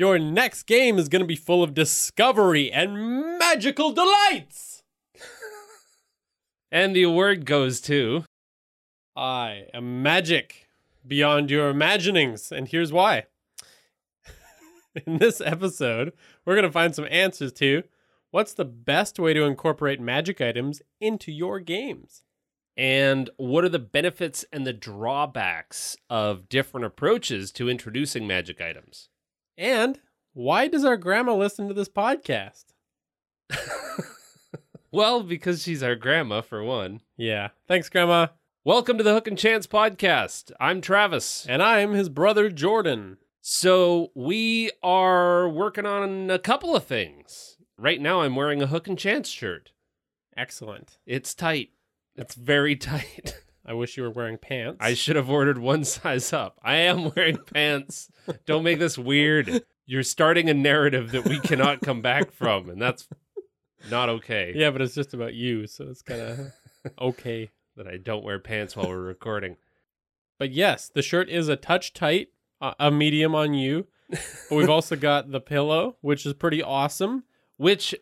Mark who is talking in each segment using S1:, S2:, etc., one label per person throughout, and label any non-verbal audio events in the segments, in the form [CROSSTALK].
S1: Your next game is going to be full of discovery and magical delights. [LAUGHS]
S2: And the award goes to.
S1: I am magic beyond your imaginings, and here's why. [LAUGHS] In this episode, we're going to find some answers to what's the best way to incorporate magic items into your games.
S2: And what are the benefits and the drawbacks of different approaches to introducing magic items?
S1: And why does our grandma listen to this podcast? [LAUGHS]
S2: Well, because she's our grandma, for one.
S1: Yeah. Thanks, Grandma.
S2: Welcome to the Hook and Chance podcast. I'm Travis.
S1: And I'm his brother, Jordan.
S2: So, we are working on a couple of things. Right now, I'm wearing a Hook and Chance shirt.
S1: Excellent.
S2: It's tight, it's very [LAUGHS] tight.
S1: I wish you were wearing pants.
S2: I should have ordered one [LAUGHS] size up. I am [LAUGHS] wearing pants. Don't make this weird. You're starting a narrative that we cannot come back [LAUGHS] from, and that's not okay.
S1: yeah, but it's just about you, so it's kind of okay.
S2: That I don't wear pants while we're recording.
S1: But yes, the shirt is a touch tight, uh, a medium on you. But we've also got the pillow, which is pretty awesome.
S2: Which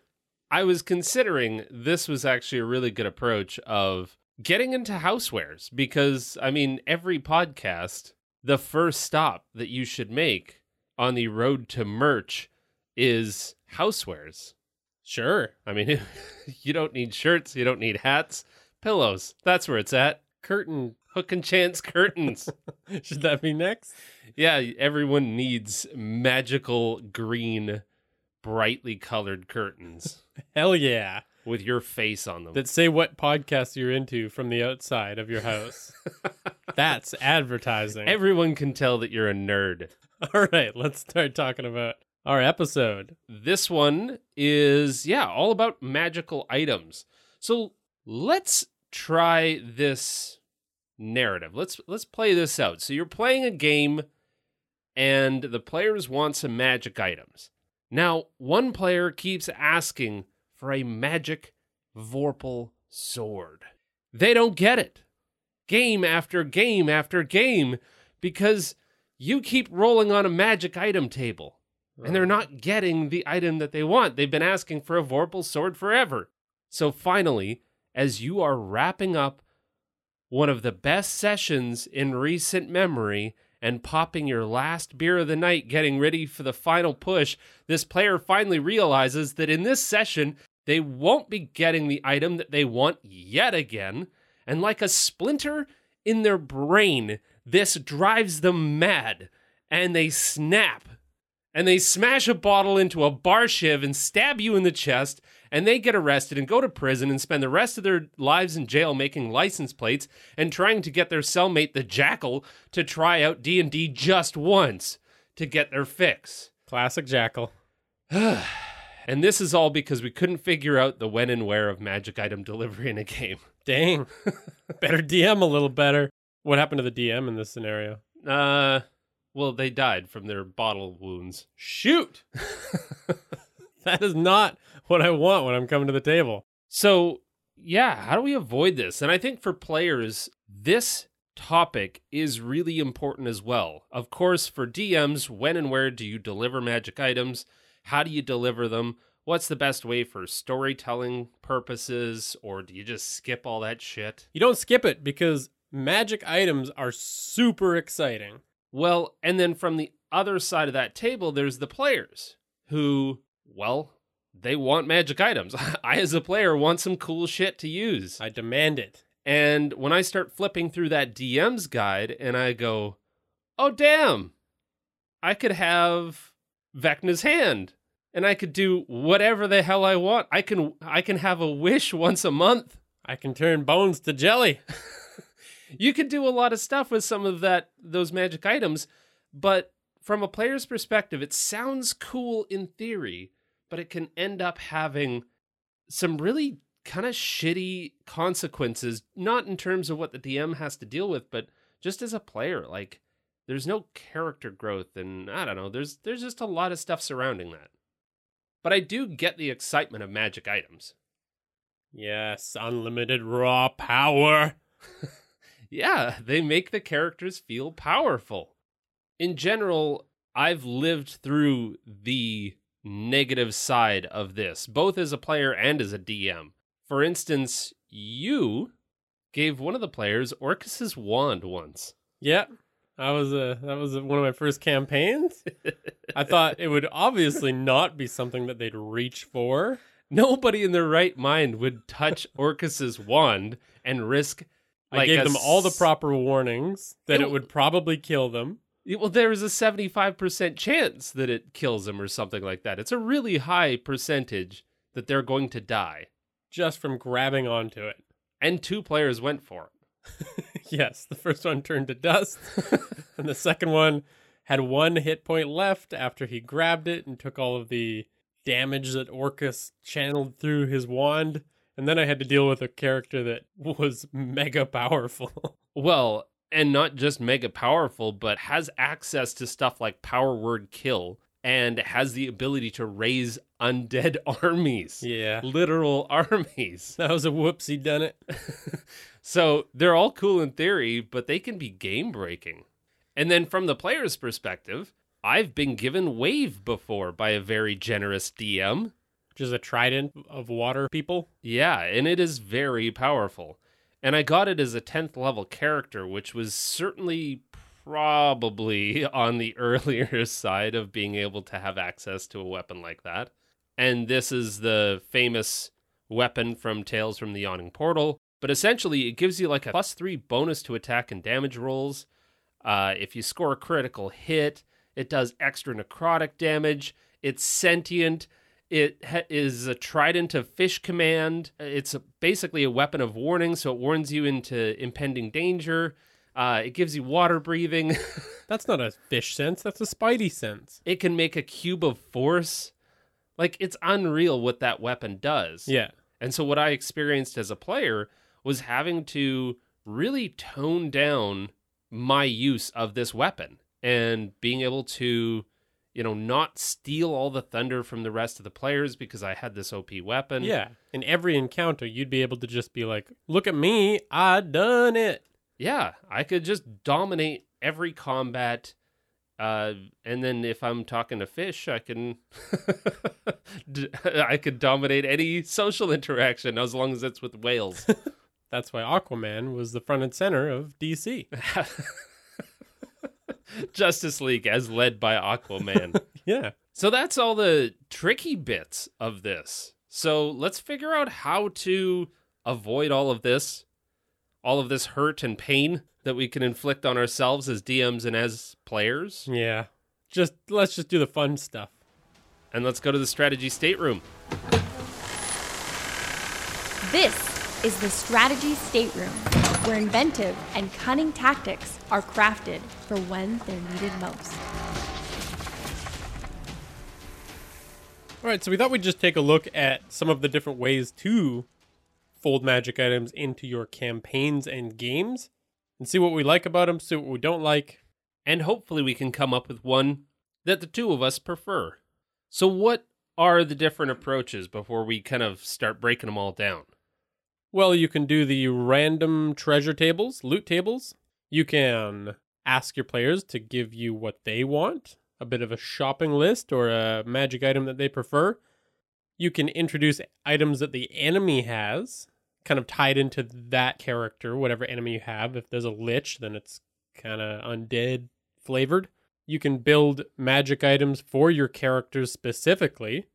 S2: I was considering this was actually a really good approach of getting into housewares because I mean every podcast the first stop that you should make on the road to merch is housewares.
S1: Sure.
S2: I mean [LAUGHS] you don't need shirts, you don't need hats, pillows. That's where it's at.
S1: Curtain.
S2: Hook and chance curtains. [LAUGHS]
S1: Should that be next?
S2: yeah, everyone needs magical green brightly colored curtains [LAUGHS]
S1: Hell yeah.
S2: With your face on them.
S1: That say what podcast you're into from the outside of your house. [LAUGHS] That's advertising.
S2: Everyone can tell that you're a nerd. [LAUGHS]
S1: All right, let's start talking about our episode.
S2: This one is, yeah, all about magical items. So let's try this narrative. Let's let's play this out. So you're playing a game and the players want some magic items. Now, one player keeps asking for a magic Vorpal sword. They don't get it. Game after game after game because you keep rolling on a magic item table and they're not getting the item that they want. They've been asking for a Vorpal sword forever. So finally, as you are wrapping up one of the best sessions in recent memory and popping your last beer of the night, getting ready for the final push, this player finally realizes that in this session, they won't be getting the item that they want yet again. And like a splinter in their brain, this drives them mad and they snap and they smash a bottle into a bar shiv and stab you in the chest and they get arrested and go to prison and spend the rest of their lives in jail making license plates and trying to get their cellmate the jackal to try out D&D just once to get their fix.
S1: Classic Jackal. [SIGHS] [SIGHS] [SIGHS]
S2: And this is all because we couldn't figure out the when and where of magic item delivery in a game. [LAUGHS]
S1: Dang. [LAUGHS] better DM a little better. What happened to the DM in this scenario?
S2: Uh well, they died from their bottle wounds.
S1: Shoot. [LAUGHS] that is not what I want when I'm coming to the table.
S2: So, yeah, how do we avoid this? And I think for players, this topic is really important as well. Of course, for DMs, when and where do you deliver magic items? How do you deliver them? What's the best way for storytelling purposes? Or do you just skip all that shit?
S1: You don't skip it because magic items are super exciting.
S2: Well, and then from the other side of that table, there's the players who, well, they want magic items. [LAUGHS] I, as a player, want some cool shit to use.
S1: I demand it.
S2: And when I start flipping through that DM's guide and I go, oh, damn, I could have Vecna's hand and I could do whatever the hell I want. I can I can have a wish once a month.
S1: I can turn bones to jelly. [LAUGHS]
S2: you could do a lot of stuff with some of that those magic items, but from a player's perspective, it sounds cool in theory, but it can end up having some really kind of shitty consequences, not in terms of what the DM has to deal with, but just as a player. Like there's no character growth and I don't know, there's there's just a lot of stuff surrounding that. But I do get the excitement of magic items.
S1: Yes, unlimited raw power. [LAUGHS]
S2: yeah, they make the characters feel powerful. In general, I've lived through the negative side of this, both as a player and as a DM. For instance, you gave one of the players Orcus's wand once.
S1: Yeah. That was a that was a, one of my first campaigns. I thought it would obviously not be something that they'd reach for.
S2: Nobody in their right mind would touch Orcus's wand and risk.
S1: I gave them all the proper warnings that it, it would probably kill them.
S2: Well, there is a 75% chance that it kills them or something like that. It's a really high percentage that they're going to die.
S1: Just from grabbing onto it.
S2: And two players went for it. [LAUGHS]
S1: yes, the first one turned to dust, [LAUGHS] and the second one had one hit point left after he grabbed it and took all of the damage that Orcus channeled through his wand. And then I had to deal with a character that was mega powerful. [LAUGHS]
S2: well, and not just mega powerful, but has access to stuff like power word kill and has the ability to raise undead [LAUGHS] armies.
S1: Yeah.
S2: Literal armies.
S1: That was a whoopsie done it.
S2: So they're all cool in theory, but they can be game breaking. And then from the player's perspective, I've been given wave before by a very generous DM.
S1: Which is a trident of water people.
S2: Yeah, and it is very powerful. And I got it as a 10th level character, which was certainly probably [LAUGHS] on the earlier [LAUGHS] side of being able to have access to a weapon like that. And this is the famous weapon from Tales from the Yawning Portal. But essentially, it gives you like a plus three bonus to attack and damage rolls. Uh, if you score a critical hit, it does extra necrotic damage. It's sentient. It ha- is a trident of fish command. It's a, basically a weapon of warning, so it warns you into impending danger. Uh, it gives you water breathing. [LAUGHS]
S1: That's not a fish sense. That's a spidey sense.
S2: It can make a cube of force. Like it's unreal what that weapon does.
S1: Yeah.
S2: And so what I experienced as a player was having to really tone down my use of this weapon and being able to you know, not steal all the thunder from the rest of the players because I had this OP weapon.
S1: Yeah. In every encounter, you'd be able to just be like, look at me, I done it.
S2: Yeah. I could just dominate every combat. Uh, and then if I'm talking to fish, I can, [LAUGHS] I could dominate any social interaction as long as it's with whales. [LAUGHS]
S1: That's why Aquaman was the front and center of DC. [LAUGHS]
S2: Justice League as led by Aquaman. [LAUGHS]
S1: yeah.
S2: So that's all the tricky bits of this. So let's figure out how to avoid all of this, all of this hurt and pain that we can inflict on ourselves as DMs and as players.
S1: Yeah. Just let's just do the fun stuff.
S2: And let's go to the strategy stateroom.
S3: This is the strategy stateroom where inventive and cunning tactics are crafted for when they're needed most.
S1: All right, so we thought we'd just take a look at some of the different ways to fold magic items into your campaigns and games and see what we like about them, see what we don't like.
S2: And hopefully, we can come up with one that the two of us prefer. So, what are the different approaches before we kind of start breaking them all down?
S1: Well, you can do the random treasure tables, loot tables. You can ask your players to give you what they want, a bit of a shopping list or a magic item that they prefer. You can introduce items that the enemy has, kind of tied into that character, whatever enemy you have. If there's a lich, then it's kind of undead flavored. You can build magic items for your characters specifically,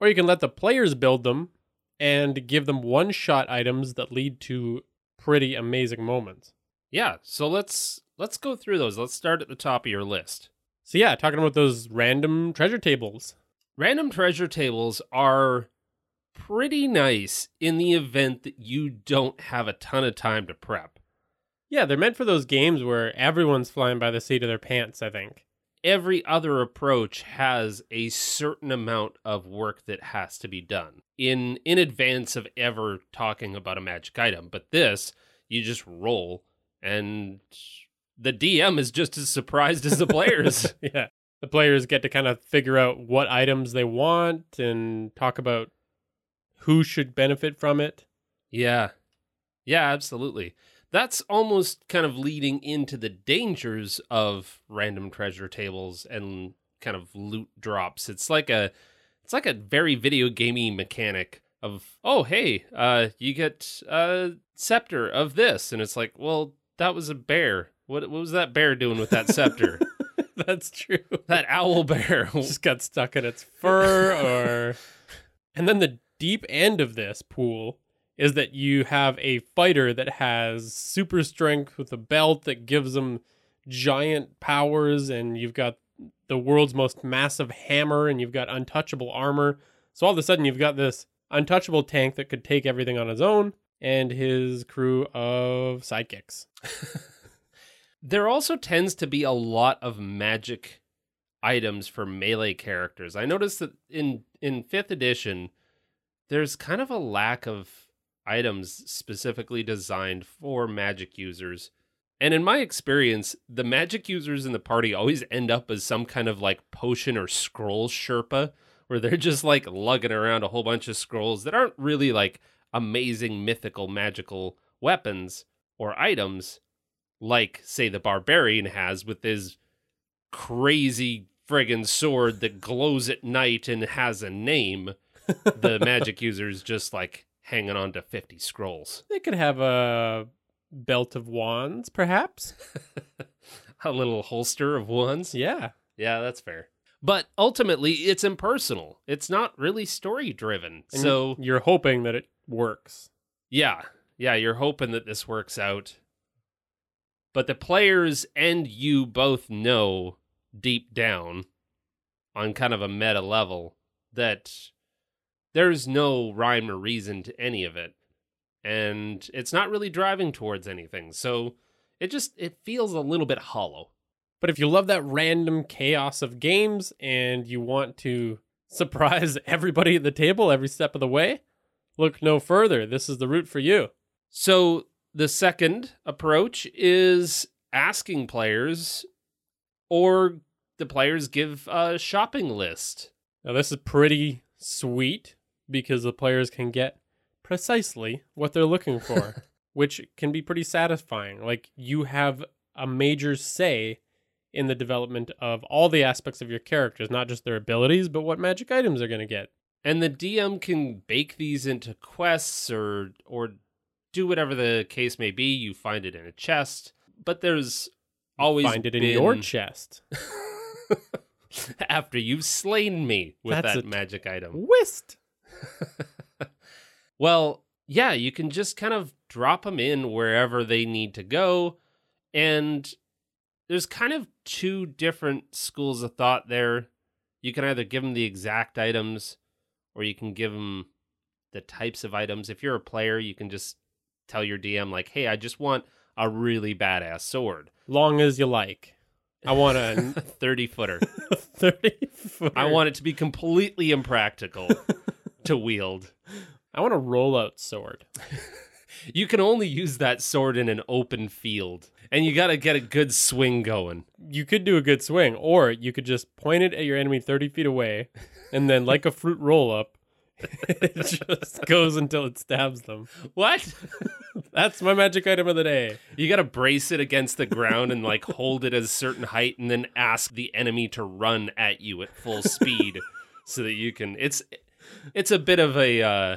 S1: or you can let the players build them and give them one shot items that lead to pretty amazing moments.
S2: Yeah, so let's let's go through those. Let's start at the top of your list.
S1: So yeah, talking about those random treasure tables.
S2: Random treasure tables are pretty nice in the event that you don't have a ton of time to prep.
S1: Yeah, they're meant for those games where everyone's flying by the seat of their pants, I think.
S2: Every other approach has a certain amount of work that has to be done in in advance of ever talking about a magic item. But this, you just roll and the DM is just as surprised as the players. [LAUGHS] [LAUGHS]
S1: yeah. The players get to kind of figure out what items they want and talk about who should benefit from it.
S2: yeah. Yeah, absolutely. That's almost kind of leading into the dangers of random treasure tables and kind of loot drops. It's like a it's like a very video gamey mechanic of oh hey, uh you get a scepter of this and it's like, well, that was a bear. What what was that bear doing with that scepter? [LAUGHS]
S1: That's true.
S2: that owl bear. [LAUGHS]
S1: Just [LAUGHS] got stuck in its fur or And then the deep end of this pool is that you have a fighter that has super strength with a belt that gives them giant powers and you've got the world's most massive hammer and you've got untouchable armor. So all of a sudden you've got this untouchable tank that could take everything on his own and his crew of sidekicks. [LAUGHS]
S2: There also tends to be a lot of magic items for melee characters. I noticed that in in 5th edition there's kind of a lack of items specifically designed for magic users. And in my experience, the magic users in the party always end up as some kind of like potion or scroll sherpa where they're just like lugging around a whole bunch of scrolls that aren't really like amazing mythical magical weapons or items like say the barbarian has with his crazy friggin' sword that glows at night and has a name. [LAUGHS] the magic users just like hanging on to 50 scrolls.
S1: They could have a belt of wands, perhaps. [LAUGHS]
S2: a little holster of wands.
S1: Yeah.
S2: Yeah, that's fair. But ultimately, it's impersonal. It's not really story driven. So,
S1: you're hoping that it works.
S2: yeah, yeah, you're hoping that this works out. But the players and you both know deep down on kind of a meta level that there's no rhyme or reason to any of it. And it's not really driving towards anything. So it just it feels a little bit hollow.
S1: But if you love that random chaos of games and you want to [LAUGHS] surprise everybody at the table every step of the way, look no further. This is the route for you.
S2: So the second approach is asking players or the players give a shopping list.
S1: Now, this is pretty sweet because the players can get precisely what they're looking [LAUGHS] for, which can be pretty satisfying. Like, you have a major say in the development of all the aspects of your characters, not just their abilities, but what magic items they're going to get.
S2: And the DM can bake these into quests or or do whatever the case may be. You find it in a chest, but there's always
S1: Find it in your [LAUGHS] chest.
S2: after you've slain me with
S1: That's
S2: that magic item.
S1: Whist! [LAUGHS]
S2: Well, yeah, you can just kind of drop them in wherever they need to go. And there's kind of two different schools of thought there. You can either give them the exact items or you can give them the types of items. If you're a player, you can just tell your DM, like, hey, I just want a really badass sword.
S1: Long as you like. I want a [LAUGHS]
S2: 30 footer. [LAUGHS]
S1: 30 foot.
S2: I want it to be completely impractical to wield.
S1: I want a rollout sword. [LAUGHS]
S2: You can only use that sword in an open field, and you got to get a good swing going.
S1: You could do a good swing, or you could just point it at your enemy 30 feet away, and then, like a fruit roll up, [LAUGHS] it just goes until it stabs them.
S2: What? [LAUGHS]
S1: That's my magic item of the day.
S2: You got to brace it against the ground and like hold it at a certain height, and then ask the enemy to run at you at full speed, so that you can. It's it's a bit of a uh,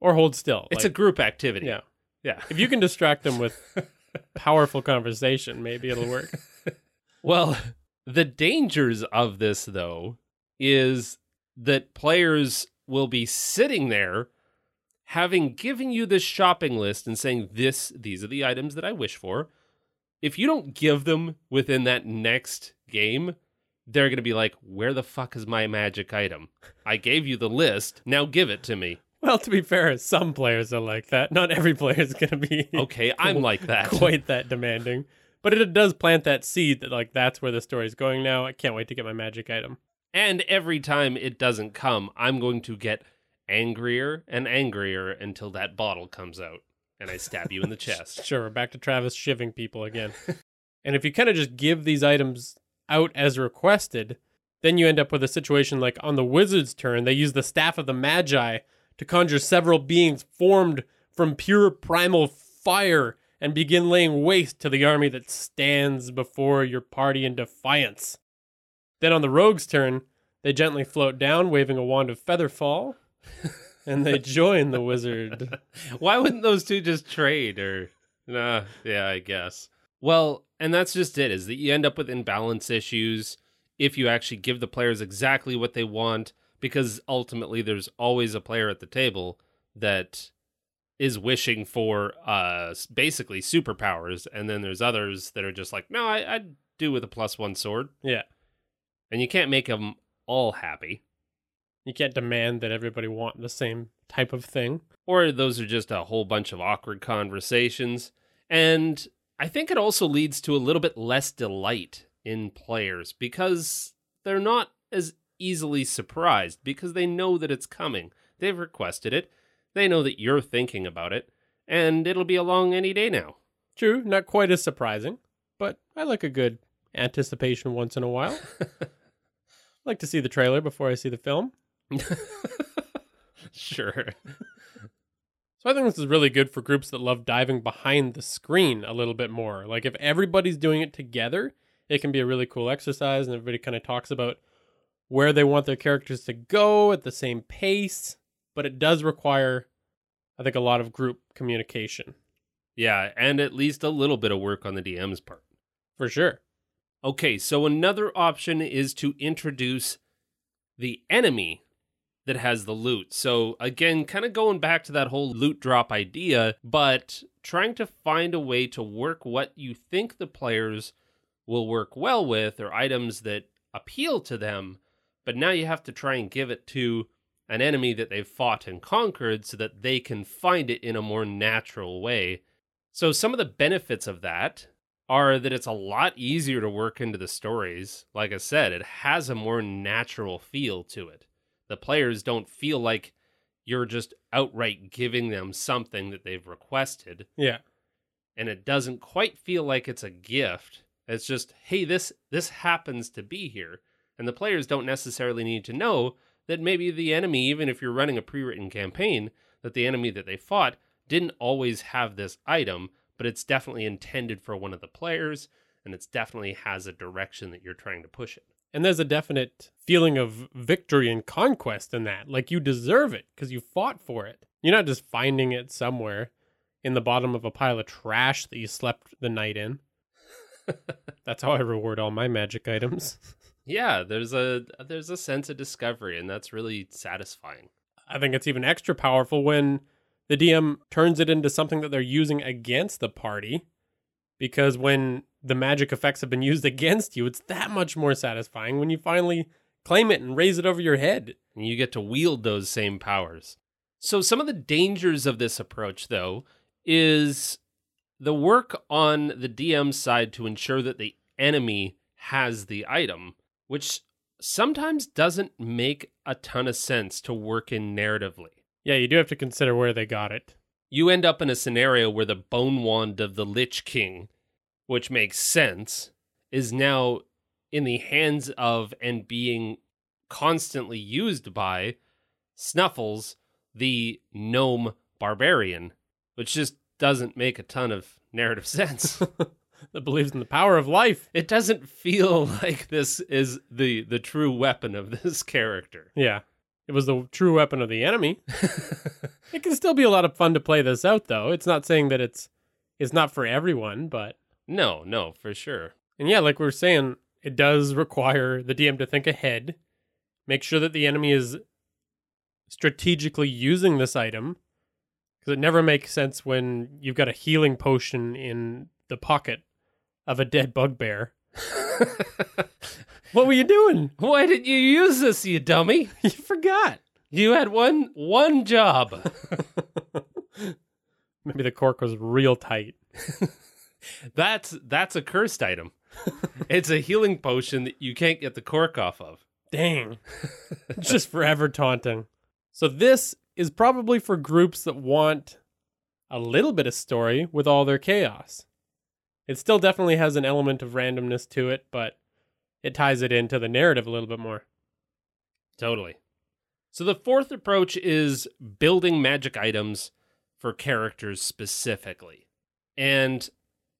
S1: Or hold still.
S2: it's a group activity.
S1: yeah.
S2: yeah.
S1: If you can distract them with [LAUGHS] powerful conversation, maybe it'll work. [LAUGHS]
S2: Well, the dangers of this, though, is that players will be sitting there having given you this shopping list and saying, This, these are the items that I wish for. If you don't give them within that next game, they're going to be like, Where the fuck is my magic item? I gave you the list. Now give it to me.
S1: Well, to be fair, some players are like that. Not every player is going to be [LAUGHS]
S2: Okay, I'm [LAUGHS] like that.
S1: quite that demanding. But it does plant that seed that like that's where the story's going now. I can't wait to get my magic item.
S2: And every time it doesn't come, I'm going to get angrier and angrier until that bottle comes out and I stab you in the [LAUGHS] chest.
S1: Sure, we're back to Travis shiving people again. and if you kind of just give these items out as requested, then you end up with a situation like on the wizard's turn, they use the staff of the magi to conjure several beings formed from pure primal fire and begin laying waste to the army that stands before your party in defiance. Then on the rogue's turn, they gently float down, waving a wand of featherfall, [LAUGHS] and they join the wizard.
S2: Why wouldn't those two just trade or nah, yeah, I guess. Well, and that's just it, is that you end up with imbalance issues if you actually give the players exactly what they want, because ultimately there's always a player at the table that is wishing for uh basically superpowers and then there's others that are just like no I, i'd do with a plus one sword
S1: Yeah.
S2: and you can't make them all happy
S1: You can't demand that everybody want the same type of thing.
S2: or those are just a whole bunch of awkward conversations and i think it also leads to a little bit less delight in players because they're not as easily surprised because they know that it's coming they've requested it they know that you're thinking about it and it'll be along any day now
S1: True, not quite as surprising, but I like a good anticipation once in a while. I [LAUGHS] like to see the trailer before I see the film. [LAUGHS]
S2: sure
S1: So I think this is really good for groups that love diving behind the screen a little bit more. Like if everybody's doing it together, it can be a really cool exercise and everybody kind of talks about where they want their characters to go at the same pace, but it does require I think a lot of group communication.
S2: yeah and at least a little bit of work on the dm's part
S1: For sure.
S2: Okay, so another option is to introduce the enemy that has the loot. So again, kind of going back to that whole loot drop idea, but trying to find a way to work what you think the players will work well with or items that appeal to them, but now you have to try and give it to an enemy that they've fought and conquered so that they can find it in a more natural way. So some of the benefits of that are that it's a lot easier to work into the stories. Like I said, it has a more natural feel to it. The players don't feel like you're just outright giving them something that they've requested,
S1: Yeah.
S2: and it doesn't quite feel like it's a gift. It's just, hey, this this happens to be here. And the players don't necessarily need to know that maybe the enemy, even if you're running a pre-written campaign, that the enemy that they fought didn't always have this item, but it's definitely intended for one of the players and it's definitely has a direction that you're trying to push it.
S1: And there's a definite feeling of victory and conquest in that. Like you deserve it because you fought for it. You're not just finding it somewhere in the bottom of a pile of trash that you slept the night in. [LAUGHS] That's how I reward all my magic items.
S2: Yeah, there's a there's a sense of discovery and that's really satisfying.
S1: I think it's even extra powerful when the DM turns it into something that they're using against the party. Because when the magic effects have been [LAUGHS] used against you, it's that much more satisfying when you finally claim it and raise it over your head.
S2: and you get to wield those same powers. So, some of the dangers of this approach, though, is the work on the DM side to ensure that the enemy has the item, which sometimes doesn't make a ton of sense to work in narratively.
S1: Yeah, you do have to consider where they got it.
S2: You end up in a scenario where the bone wand of the Lich King, which makes sense, is now in the hands of and being constantly used by Snuffles, the gnome barbarian, which just doesn't make a ton of narrative sense. [LAUGHS]
S1: that believes in the power of life.
S2: it doesn't feel [LAUGHS] like this is the the true weapon of this character.
S1: Yeah. It was the true weapon of the enemy. [LAUGHS] It can still be a lot of fun to play this out though. It's not saying that it's it's not for everyone, but
S2: no, no, for sure.
S1: and yeah, like we are saying, it does require the DM to think ahead, make sure that the enemy is strategically using this item because it never makes sense when you've got a healing potion in the pocket of a dead bugbear. [LAUGHS] What were you doing?
S2: Why didn't you use this, you dummy? [LAUGHS]
S1: You forgot.
S2: You had one one job. [LAUGHS]
S1: Maybe the cork was real tight.
S2: That's that's a cursed item. [LAUGHS] it's a healing potion that you can't get the cork off of.
S1: Dang. [LAUGHS] Just forever taunting. So this is probably for groups that want a little bit of story with all their chaos. It still definitely has an element of randomness to it, but it ties it into the narrative a little bit more.
S2: Totally. So the fourth approach is building magic items for characters specifically. And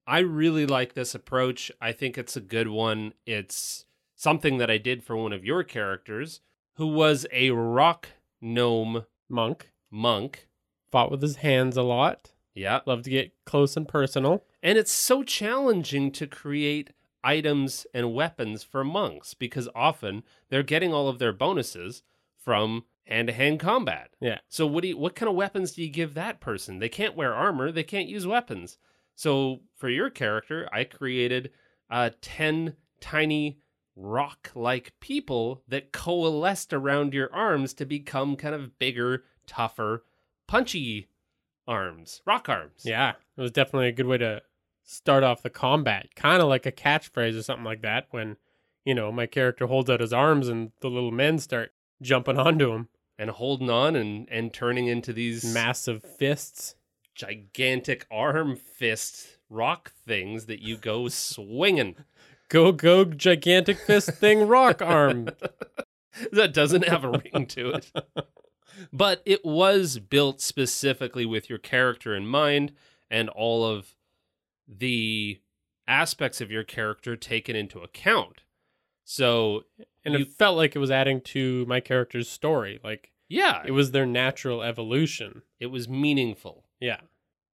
S2: I really like this approach. I think it's a good one. It's something that I did for one of your characters who was a rock gnome
S1: Monk
S2: monk.
S1: fought with his hands a lot.
S2: Yeah.
S1: Loved to get close and personal.
S2: And it's so challenging to create items and weapons for monks because often they're getting all of their bonuses from hand-to-hand combat.
S1: Yeah.
S2: So what do you, what kind of weapons do you give that person? They can't wear armor, they can't use weapons. So for your character, I created uh 10 tiny rock-like people that coalesced around your arms to become kind of bigger, tougher, punchy arms, rock arms.
S1: Yeah. It was definitely a good way to start off the combat. Kind of like a catchphrase or something like that when, you know, my character holds out his arms and the little men start jumping onto him.
S2: and holding on and and turning into these
S1: Massive fists.
S2: Gigantic arm fist rock things that you go [LAUGHS] swinging.
S1: Go, go, gigantic fist thing, rock arm. [LAUGHS]
S2: that doesn't have a ring to it. [LAUGHS] But it was built specifically with your character in mind and all of the aspects of your character taken into account. So,
S1: And
S2: You-
S1: it felt like it was adding to my character's story. Like
S2: yeah,
S1: it was their natural evolution.
S2: it was meaningful.
S1: Yeah.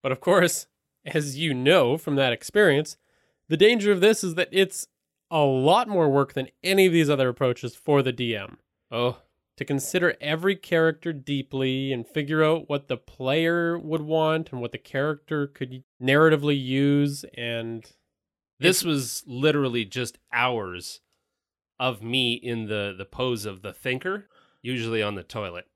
S1: But of course, as you know from that experience, the danger of this is that it's a lot more work than any of these other approaches for the DM.
S2: Oh,
S1: To consider every character deeply and figure out what the player would want and what the character could narratively use. And
S2: This was literally just hours of me in the the pose of the thinker, usually on the toilet,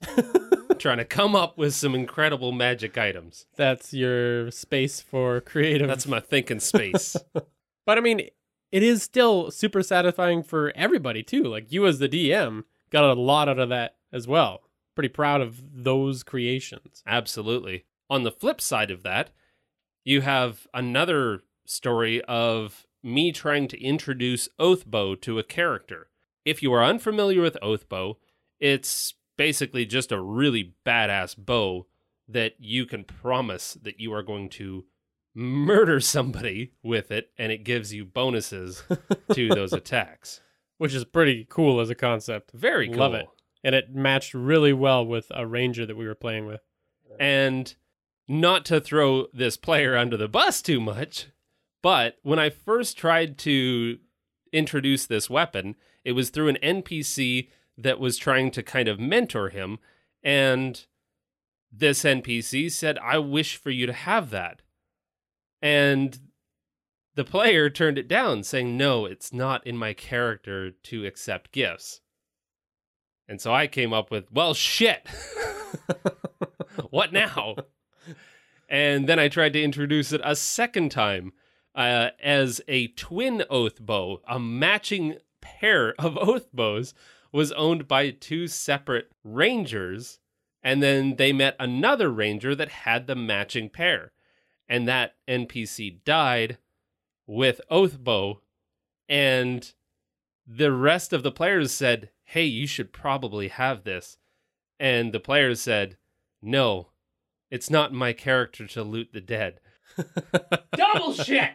S2: [LAUGHS] trying to come up with some incredible magic items.
S1: that's your space for creative.
S2: That's my thinking space. [LAUGHS]
S1: But I mean, it is still super satisfying for everybody too. Like you as the DM got a lot out of that as well. Pretty proud of those creations.
S2: Absolutely. On the flip side of that, you have another story of me trying to introduce Oathbow to a character. If you are unfamiliar with Oathbow, it's basically just a really badass bow that you can promise that you are going to murder somebody with it, and it gives you bonuses to [LAUGHS] those attacks.
S1: Which is pretty cool as a concept.
S2: Very cool.
S1: Love it. And it matched really well with a ranger that we were playing with.
S2: And not to throw this player under the bus too much, but when I first tried to introduce this weapon, it was through an NPC that was trying to kind of mentor him. And this NPC said, I wish for you to have that. And the player turned it down, saying, No, it's not in my character to accept gifts. And so I came up with, Well, shit. [LAUGHS] what now? And then I tried to introduce it a second time uh, as a twin oath bow. A matching pair of oath bows was owned by two separate rangers, and then they met another ranger that had the matching pair. And that NPC died with oath bow, and the rest of the players said, Hey, you should probably have this. And the players said, No, it's not my character to loot the dead. [LAUGHS] Double shit!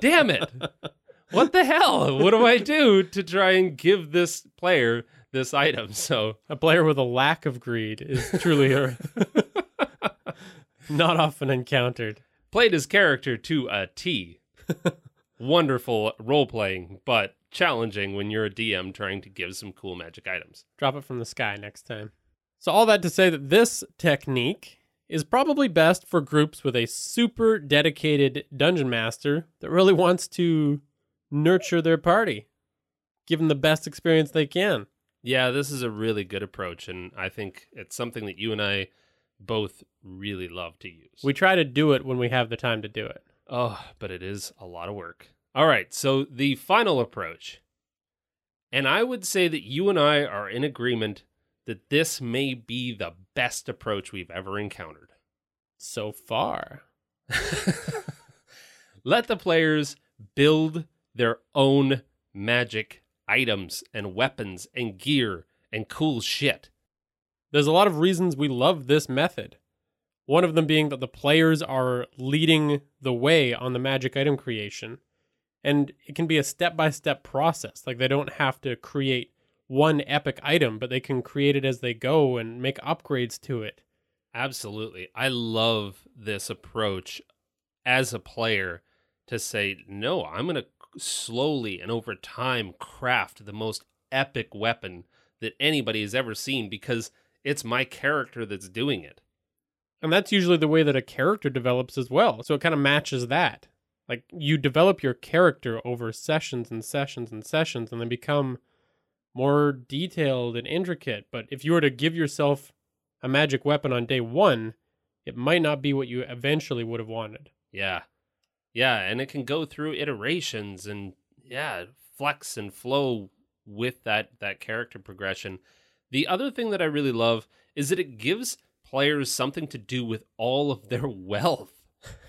S2: Damn it! [LAUGHS] What the hell? What do I do to try and give this player this item? So,
S1: A player with a lack of greed is truly a [LAUGHS] not often encountered.
S2: played his character to a T. [LAUGHS] Wonderful role playing, but challenging when you're a DM trying to give some cool magic items.
S1: Drop it from the sky next time. So, all that to say that this technique is probably best for groups with a super dedicated dungeon master that really wants to nurture their party, give them the best experience they can.
S2: Yeah, this is a really good approach, and I think it's something that you and I both really love to use.
S1: We try to do it when we have the time to do it.
S2: Oh, but it is a lot of work. All right, so the final approach. And I would say that you and I are in agreement that this may be the best approach we've ever encountered.
S1: So far. [LAUGHS]
S2: Let the players build their own magic items and weapons and gear and cool shit.
S1: There's a lot of reasons we love this method. One of them being that the players are leading the way on the magic item creation. And it can be a step by step process. Like they don't have to create one epic item, but they can create it as they go and make upgrades to it.
S2: Absolutely. I love this approach as a player to say, no, I'm going to slowly and over time craft the most epic weapon that anybody has ever seen because it's my character that's doing it.
S1: And that's usually the way that a character develops as well. So it kind of matches that. Like you develop your character over sessions and sessions and sessions and they become more detailed and intricate. But if you were to give yourself a magic weapon on day one, it might not be what you eventually would have wanted.
S2: Yeah. Yeah, and it can go through iterations and yeah, flex and flow with that that character progression. The other thing that I really love is that it gives players something to do with all of their [LAUGHS] wealth.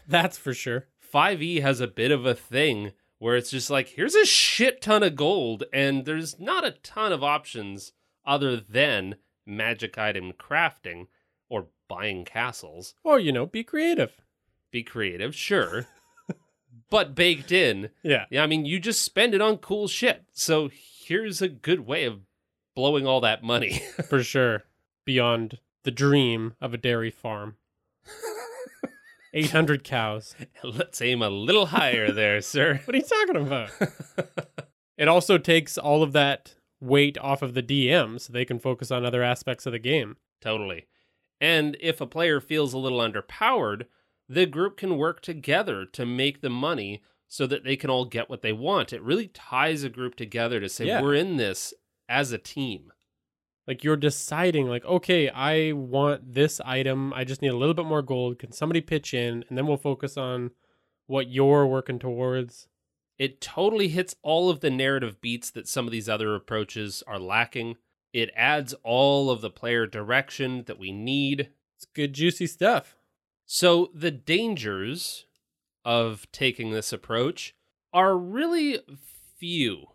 S1: That's for sure.
S2: 5e has a bit of a thing where it's just like here's a shit ton of gold and there's not a ton of options other than magic item crafting or buying castles.
S1: Or, you know, be creative.
S2: Be creative, sure. [LAUGHS] but baked in.
S1: Yeah.
S2: Yeah, I mean, you just spend it on cool shit. So here's a good way of blowing all that money. [LAUGHS]
S1: for sure. Beyond the dream of a dairy farm. [LAUGHS] 800 cows.
S2: Let's aim a little higher there, sir. [LAUGHS]
S1: What are you talking about? it also takes all of that weight off of the DM so they can focus on other aspects of the game.
S2: Totally. And if a player feels a little underpowered, the group can work together to make the money so that they can all get what they want. It really ties a group together to say,
S1: Yeah.
S2: we're in this as a team.
S1: Like you're deciding, like, okay, I want this item. I just need a little bit more gold. Can somebody pitch in? And then we'll focus on what you're working towards.
S2: It totally hits all of the narrative beats that some of these other approaches are lacking. It adds all of the player direction that we need.
S1: It's good, juicy stuff.
S2: So, the dangers of taking this approach are really few.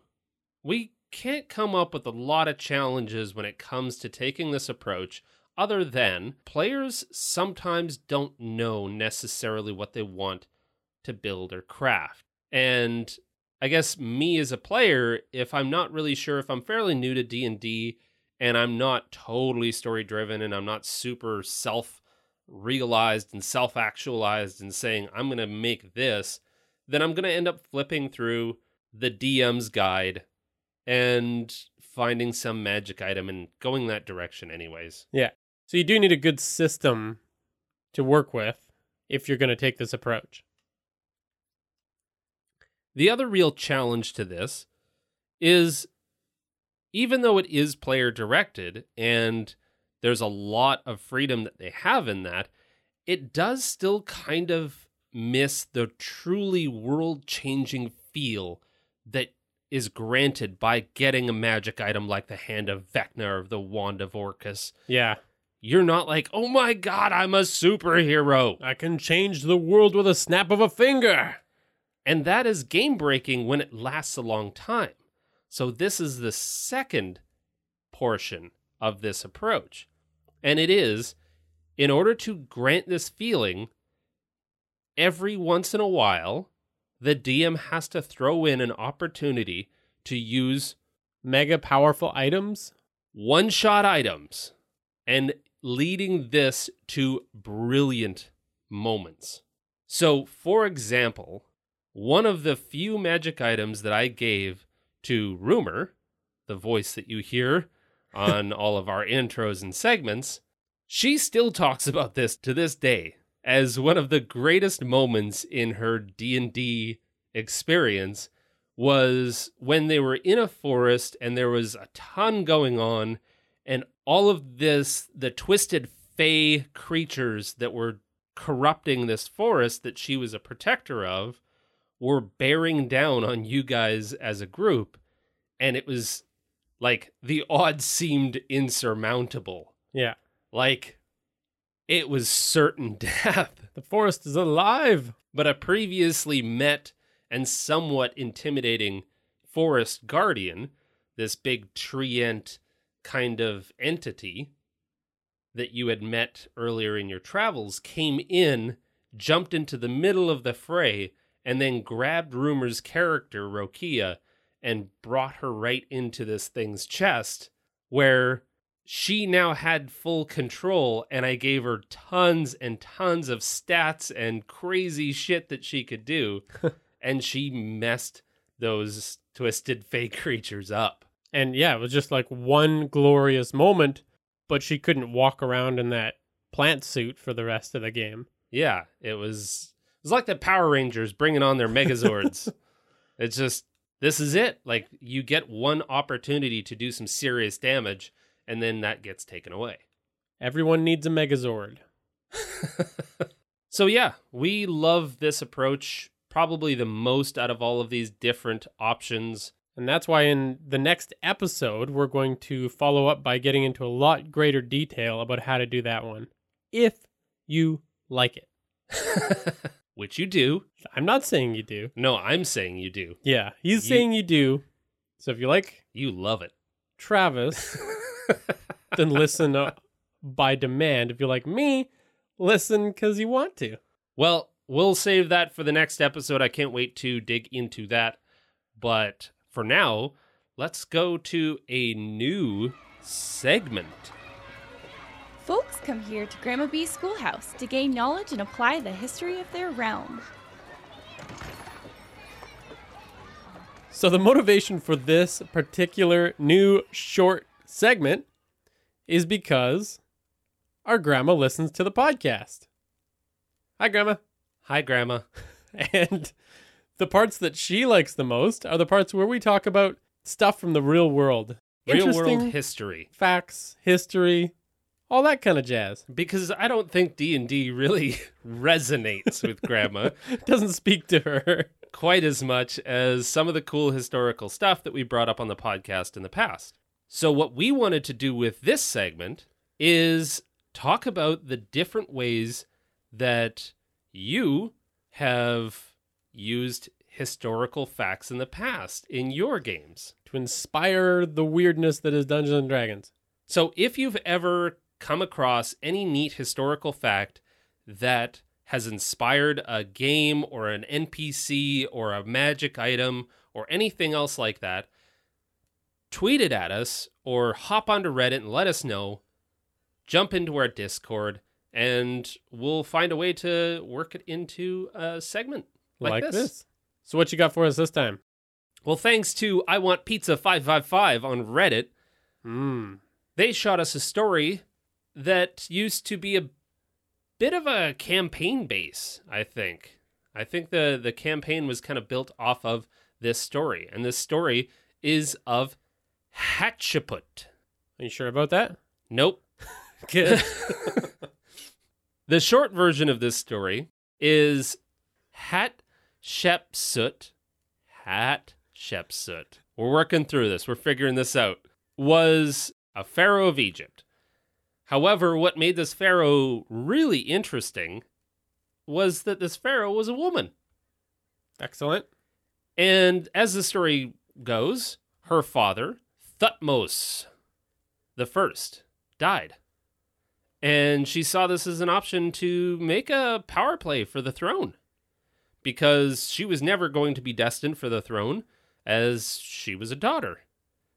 S2: We can't come up with a lot of challenges when it comes to taking this approach, other than players sometimes don't know necessarily what they want to build or craft. And I guess me as a player, if I'm not really sure if I'm fairly new to D&D and I'm not totally story driven and I'm not super self realized and self actualized and saying, I'm going to make this, then I'm going to end up flipping through the DM's guide and finding some magic item and going that direction, anyways. Yeah.
S1: So you do need a good system to work with if you're going to take this approach.
S2: The other real challenge to this is even though it is player directed and there's a lot of freedom that they have in that, it does still kind of miss the truly world changing feel that is granted by getting a magic item like the Hand of Vecna or the Wand of Orcus.
S1: Yeah.
S2: You're not like, oh my god, I'm a superhero.
S1: I can change the world with a snap of a finger.
S2: And that is game breaking when it lasts a long time. So, this is the second portion of this approach. And it is in order to grant this feeling, every once in a while, the DM has to throw in an opportunity to use
S1: Mega powerful items.
S2: one shot items and leading this to brilliant moments. So, for example, one of the few magic items that I gave to Rumor, the voice that you hear on all of our intros and segments, she still talks about this to this day as one of the greatest moments in her D&D experience was when they were in a forest and there was a ton going on and all of this the twisted fey creatures that were corrupting this forest that she was a protector of were bearing down on you guys as a group. And it was like the odds seemed insurmountable.
S1: Yeah.
S2: Like it was certain [LAUGHS] death.
S1: The forest is alive.
S2: But a previously met and somewhat intimidating forest guardian, this big treant kind of entity that you had met earlier in your travels, came in, jumped into the middle of the fray, and then grabbed Rumor's character, Rokia, and brought her right into this thing's chest, where she now had full control, and I gave her tons and tons of stats and crazy shit that she could do, [LAUGHS] and she messed those twisted [LAUGHS] fake creatures up.
S1: And yeah, it was just like one glorious moment, but she couldn't walk around in that plant suit for the rest of the game.
S2: Yeah, it was it was like the Power Rangers bringing on their [LAUGHS] Megazords. it's just this is it. Like you get one opportunity to do some serious damage, and then that gets taken away.
S1: Everyone needs a Megazord. [LAUGHS]
S2: so yeah, we love this approach probably the most out of all of these different options.
S1: And that's why in the next episode, we're going to follow up by getting into a lot greater detail about how to do that one. If you like it. [LAUGHS]
S2: Which you do.
S1: I'm not saying you do.
S2: No, I'm saying you do.
S1: Yeah, he's
S2: You-
S1: saying you do. So if you like
S2: You love it.
S1: Travis, [LAUGHS] then listen uh, by demand. If you like me, listen because you want to.
S2: Well, we'll save that for the next episode. I can't wait to dig into that. But for now, let's go to a new segment.
S3: Folks come here to Grandma Bee's schoolhouse to gain knowledge and apply the history of their realm.
S1: So the motivation for this particular new short segment is because our grandma listens to the podcast. Hi, grandma.
S2: Hi, Grandma. [LAUGHS]
S1: And the parts that she likes the most are the parts where we talk about stuff from the real world.
S2: Real world history.
S1: facts, history, all that kind of jazz.
S2: Because I don't think D&D really [LAUGHS] resonates with Grandma [LAUGHS]
S1: Doesn't speak to her.
S2: quite as much as some of the cool historical stuff that we brought up on the podcast in the past. So what we wanted to do with this segment is talk about the different ways that you have used historical facts in the past in your games.
S1: To inspire the weirdness that is Dungeons and Dragons.
S2: So if you've ever come across any neat historical fact that has inspired a game or an NPC or a magic item or anything else like that, tweet it at us or hop onto Reddit and let us know. Jump into our Discord and we'll find a way to work it into a segment like, this.
S1: So what you got for us this time?
S2: Well, thanks to I Want Pizza 555 on Reddit,
S1: Hmm.
S2: they shot us a story that used to be a bit of a campaign base, I think. I think the the campaign was kind of built off of this story, and this story is of Hatshepsut.
S1: Are you sure about that?
S2: Nope. [LAUGHS]
S1: Good. [LAUGHS]
S2: The short version of this story is Hatshepsut. Hatshepsut. We're working through this. We're figuring this out. Was a pharaoh of Egypt. However, what made this pharaoh really interesting was that this pharaoh was a woman.
S1: Excellent.
S2: And as the story goes, her father, Thutmose the first, died. And she saw this as an option to make a power play for the throne. Because she was never going to be destined for the throne as she was a daughter.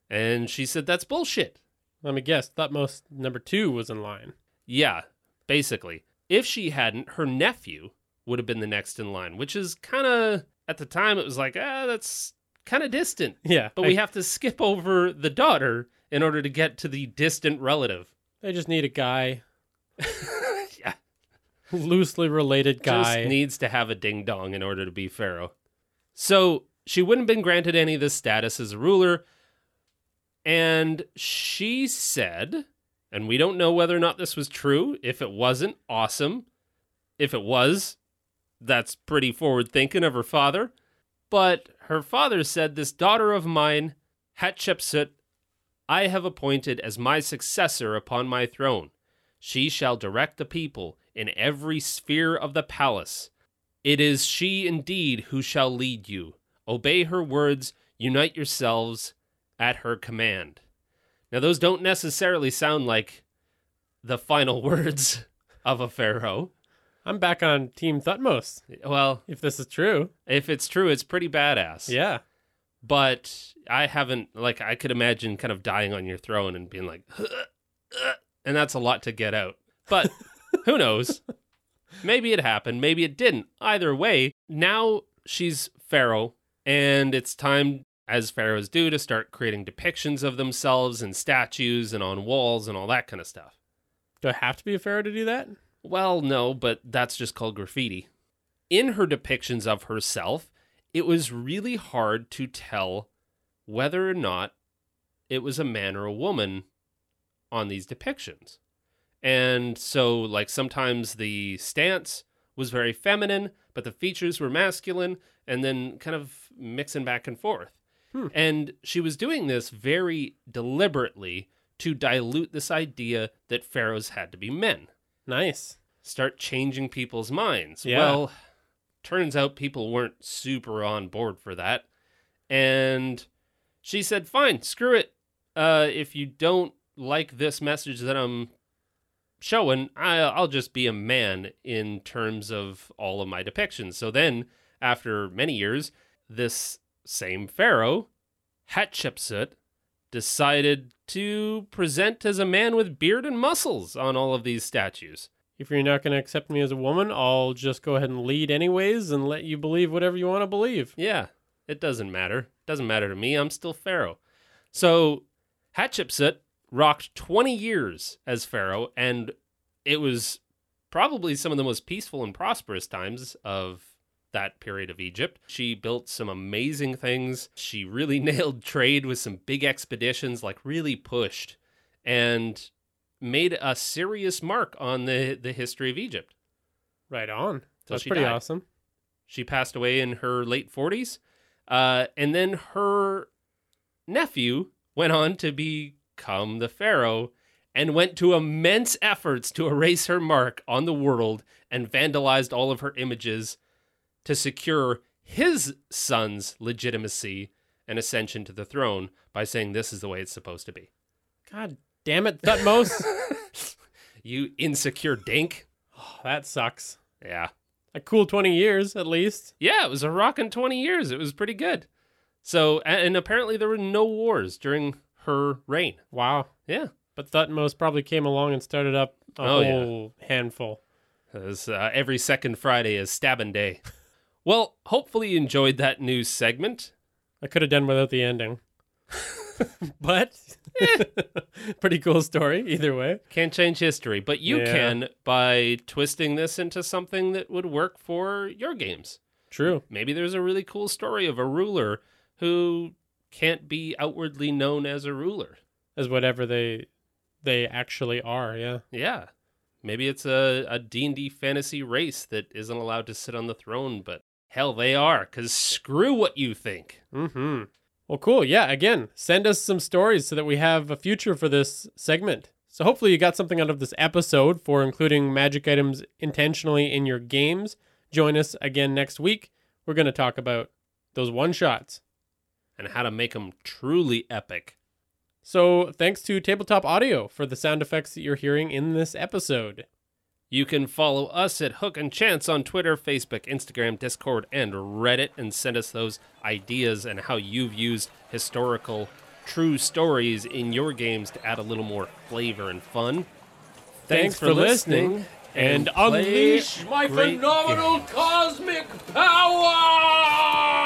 S2: And she said that's bullshit.
S1: Let me guess. Thutmose number two was in line.
S2: Yeah, basically. If she hadn't, her nephew would have been the next in line, which is kind of, at the time, it was like, ah, that's kind of distant.
S1: Yeah.
S2: But we have to skip over the daughter in order to get to the distant relative.
S1: They just need a guy, [LAUGHS]
S2: yeah.
S1: loosely related guy.
S2: Just needs to have a ding dong in order to be Pharaoh. So she wouldn't have been granted any of this status as a ruler. And she said, and we don't know whether or not this was true. If it wasn't, awesome. if it was, that's pretty forward thinking of her father. But her father said, This daughter of mine, Hatshepsut, I have appointed as my successor upon my throne. She shall direct the people in every sphere of the palace. It is she indeed who shall lead you. Obey her words, unite yourselves at her command. Now, those don't necessarily sound like the final [LAUGHS] words of a pharaoh.
S1: I'm back on Team Thutmose,
S2: Well,
S1: if this is true.
S2: if it's true, it's pretty badass.
S1: Yeah.
S2: But I haven't, like, I could imagine kind of dying on your throne and being like, uh, and that's a lot to get out. But who [LAUGHS] knows? Maybe it happened. Maybe it didn't. Either way, now she's Pharaoh, and it's time, as pharaohs do, to start creating depictions of themselves and statues and on walls and all that kind of stuff.
S1: Do I have to be a pharaoh to do that?
S2: Well, no, but that's just called graffiti. In her depictions of herself, it was really hard to tell whether or not it was a man or a woman on these depictions. And so, like, sometimes the stance was very feminine, but the features were masculine, and then kind of mixing back and forth.
S1: Hmm.
S2: And she was doing this very deliberately to dilute this idea that pharaohs had to be men
S1: Nice.
S2: start changing people's minds.
S1: Yeah.
S2: Well, turns out people weren't super on board for that. And she said, fine, screw it. Uh, if you don't like this message that I'm showing, I, I'll just be a man in terms of all of my depictions. So then, after many years, this same pharaoh, Hatshepsut, decided to present as a man with beard and muscles on all of these statues.
S1: If you're not going to accept me as a woman, I'll just go ahead and lead anyways and let you believe whatever you want to believe.
S2: Yeah, it doesn't matter. It Doesn't matter to me. I'm still Pharaoh. So Hatshepsut rocked 20 years as Pharaoh, and it was probably some of the most peaceful and prosperous times of that period of Egypt. She built some amazing things. She really [LAUGHS] nailed trade with some big expeditions, like really pushed and made a serious mark on the, the history of Egypt.
S1: Right on. That's pretty
S2: died.
S1: awesome.
S2: She passed away in her late 40s. Uh, and then her nephew went on to become the pharaoh and went to immense efforts to erase her mark on the world and vandalized all of her images to secure his son's legitimacy and ascension to the throne by saying this is the way it's supposed to be.
S1: God damn it, Thutmose. [LAUGHS] [LAUGHS]
S2: You insecure dink.
S1: Oh, that sucks.
S2: Yeah.
S1: A cool 20 years, at least.
S2: Yeah, it was a rockin' 20 years. It was pretty good. So, and apparently there were no wars during her reign.
S1: Wow.
S2: Yeah.
S1: But Thutmose probably came along and started up a
S2: Oh, yeah.
S1: whole handful.
S2: It was, uh, every second Friday is stabbing day. [LAUGHS] Well, hopefully you enjoyed that news segment.
S1: I could have done without the ending. [LAUGHS] but eh. [LAUGHS] pretty cool story either way.
S2: Can't change history, but you
S1: Yeah.
S2: can by twisting this into something that would work for your games.
S1: True.
S2: Maybe there's a really cool story of a ruler who can't be outwardly known as a ruler.
S1: As whatever they they actually are, yeah.
S2: Yeah. Maybe it's a, a D&D fantasy race that isn't allowed to sit on the throne, but hell, they are, because screw what you think.
S1: Mm-hmm. Well, cool. Yeah, again, send us some stories so that we have a future for this segment. So hopefully you got something out of this episode for including magic items intentionally in your games. Join us again next week. We're going to talk about those one-shots.
S2: And how to make them truly epic.
S1: So thanks to Tabletop Audio for the sound effects that you're hearing in this episode.
S2: You can follow us at Hook and Chance on Twitter, Facebook, Instagram, Discord, and Reddit, and send us those ideas and how you've used historical, true stories in your games to add a little more flavor and fun.
S1: Thanks for listening, and
S2: play
S1: unleash my phenomenal cosmic power!